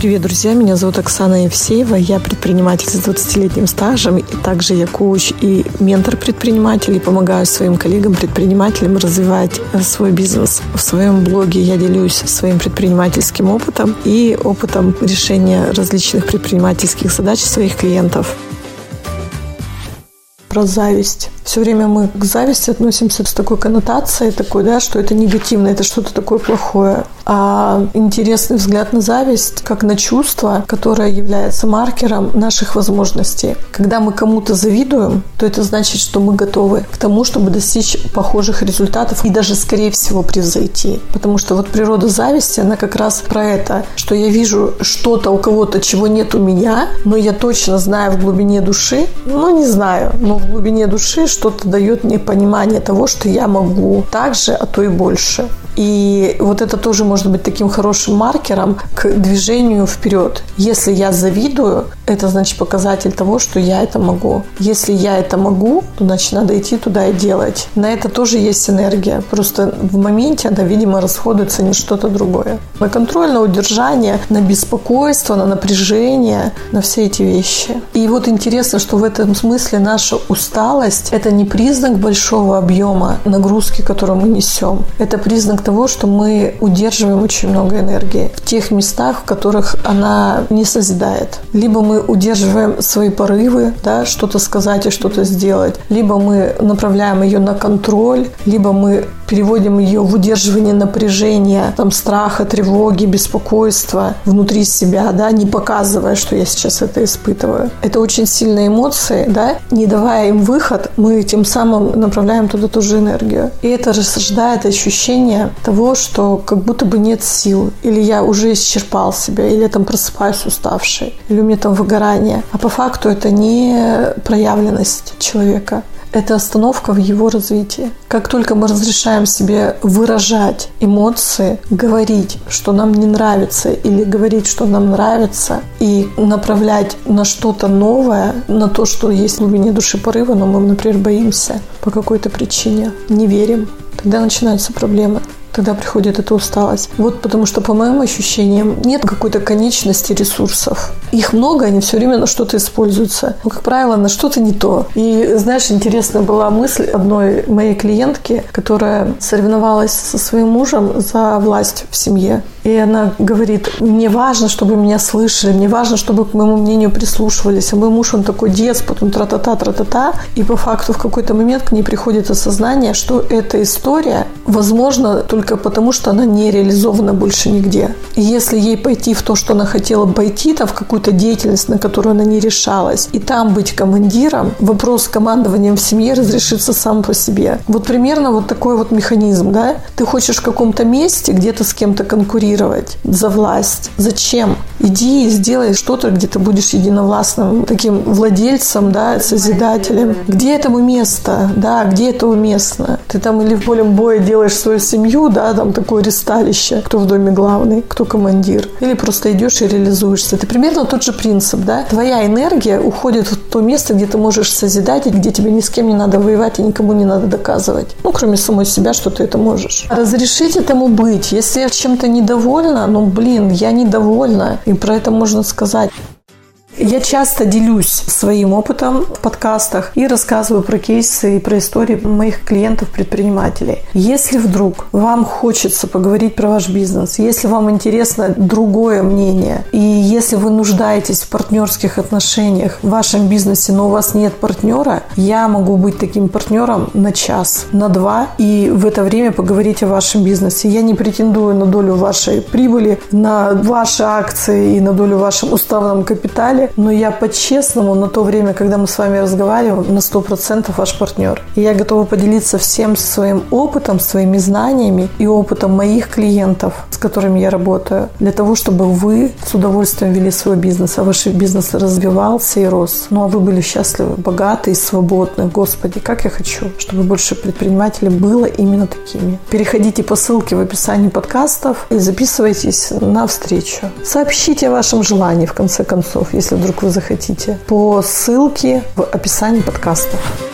Привет, друзья! Меня зовут Оксана Евсеева. Я предприниматель с 20-летним стажем. И также я коуч и ментор предпринимателей. Помогаю своим коллегам-предпринимателям развивать э, свой бизнес. В своем блоге я делюсь своим предпринимательским опытом и опытом решения различных предпринимательских задач своих клиентов про зависть. Все время мы к зависти относимся с такой коннотацией, такой, да, что это негативно, это что-то такое плохое. А интересный взгляд на зависть, как на чувство, которое является маркером наших возможностей. Когда мы кому-то завидуем, то это значит, что мы готовы к тому, чтобы достичь похожих результатов и даже, скорее всего, превзойти. Потому что вот природа зависти, она как раз про это, что я вижу что-то у кого-то, чего нет у меня, но я точно знаю в глубине души, ну, не знаю, но в глубине души что-то дает мне понимание того, что я могу так же, а то и больше. И вот это тоже может быть таким хорошим маркером к движению вперед. Если я завидую, это значит показатель того, что я это могу. Если я это могу, то значит надо идти туда и делать. На это тоже есть энергия. Просто в моменте она, видимо, расходуется не что-то другое. На контроль, на удержание, на беспокойство, на напряжение, на все эти вещи. И вот интересно, что в этом смысле наша усталость – это не признак большого объема нагрузки, которую мы несем. Это признак того, что мы удерживаем очень много энергии в тех местах, в которых она не созидает. Либо мы удерживаем свои порывы, да, что-то сказать и что-то сделать, либо мы направляем ее на контроль, либо мы переводим ее в удерживание напряжения, там, страха, тревоги, беспокойства внутри себя, да, не показывая, что я сейчас это испытываю. Это очень сильные эмоции, да, не давая им выход, мы тем самым направляем туда ту же энергию. И это рассуждает ощущение того, что как будто бы нет сил, или я уже исчерпал себя, или я там просыпаюсь уставший, или у меня там выгорание. А по факту это не проявленность человека это остановка в его развитии. Как только мы разрешаем себе выражать эмоции, говорить, что нам не нравится, или говорить, что нам нравится, и направлять на что-то новое, на то, что есть в глубине души порыва, но мы, например, боимся по какой-то причине, не верим, тогда начинаются проблемы тогда приходит эта усталость. Вот потому что, по моим ощущениям, нет какой-то конечности ресурсов. Их много, они все время на что-то используются. Но, как правило, на что-то не то. И, знаешь, интересная была мысль одной моей клиентки, которая соревновалась со своим мужем за власть в семье. И она говорит, мне важно, чтобы меня слышали, мне важно, чтобы к моему мнению прислушивались. А мой муж, он такой деспот, он тра-та-та, тра-та-та. И по факту в какой-то момент к ней приходит осознание, что эта история, возможно, только потому, что она не реализована больше нигде. И если ей пойти в то, что она хотела пойти, там, в какую-то деятельность, на которую она не решалась, и там быть командиром, вопрос с командованием в семье разрешится сам по себе. Вот примерно вот такой вот механизм, да? Ты хочешь в каком-то месте где-то с кем-то конкурировать, конкурировать за власть. Зачем? Иди и сделай что-то, где ты будешь единовластным таким владельцем, да, созидателем. Где этому место? Да, где это уместно? Ты там или в поле боя делаешь свою семью, да, там такое ресталище, кто в доме главный, кто командир. Или просто идешь и реализуешься. Это примерно тот же принцип, да. Твоя энергия уходит в то место, где ты можешь созидать, и где тебе ни с кем не надо воевать и никому не надо доказывать. Ну, кроме самой себя, что ты это можешь. Разрешить этому быть. Если я чем-то недовольна, недовольна, ну, блин, я недовольна. И про это можно сказать. Я часто делюсь своим опытом в подкастах и рассказываю про кейсы и про истории моих клиентов-предпринимателей. Если вдруг вам хочется поговорить про ваш бизнес, если вам интересно другое мнение, и если вы нуждаетесь в партнерских отношениях в вашем бизнесе, но у вас нет партнера, я могу быть таким партнером на час, на два, и в это время поговорить о вашем бизнесе. Я не претендую на долю вашей прибыли, на ваши акции и на долю в вашем уставном капитале, но я по-честному на то время, когда мы с вами разговариваем, на 100% ваш партнер. И я готова поделиться всем своим опытом, своими знаниями и опытом моих клиентов, которыми я работаю, для того, чтобы вы с удовольствием вели свой бизнес, а ваш бизнес развивался и рос. Ну, а вы были счастливы, богаты и свободны. Господи, как я хочу, чтобы больше предпринимателей было именно такими. Переходите по ссылке в описании подкастов и записывайтесь на встречу. Сообщите о вашем желании, в конце концов, если вдруг вы захотите, по ссылке в описании подкастов.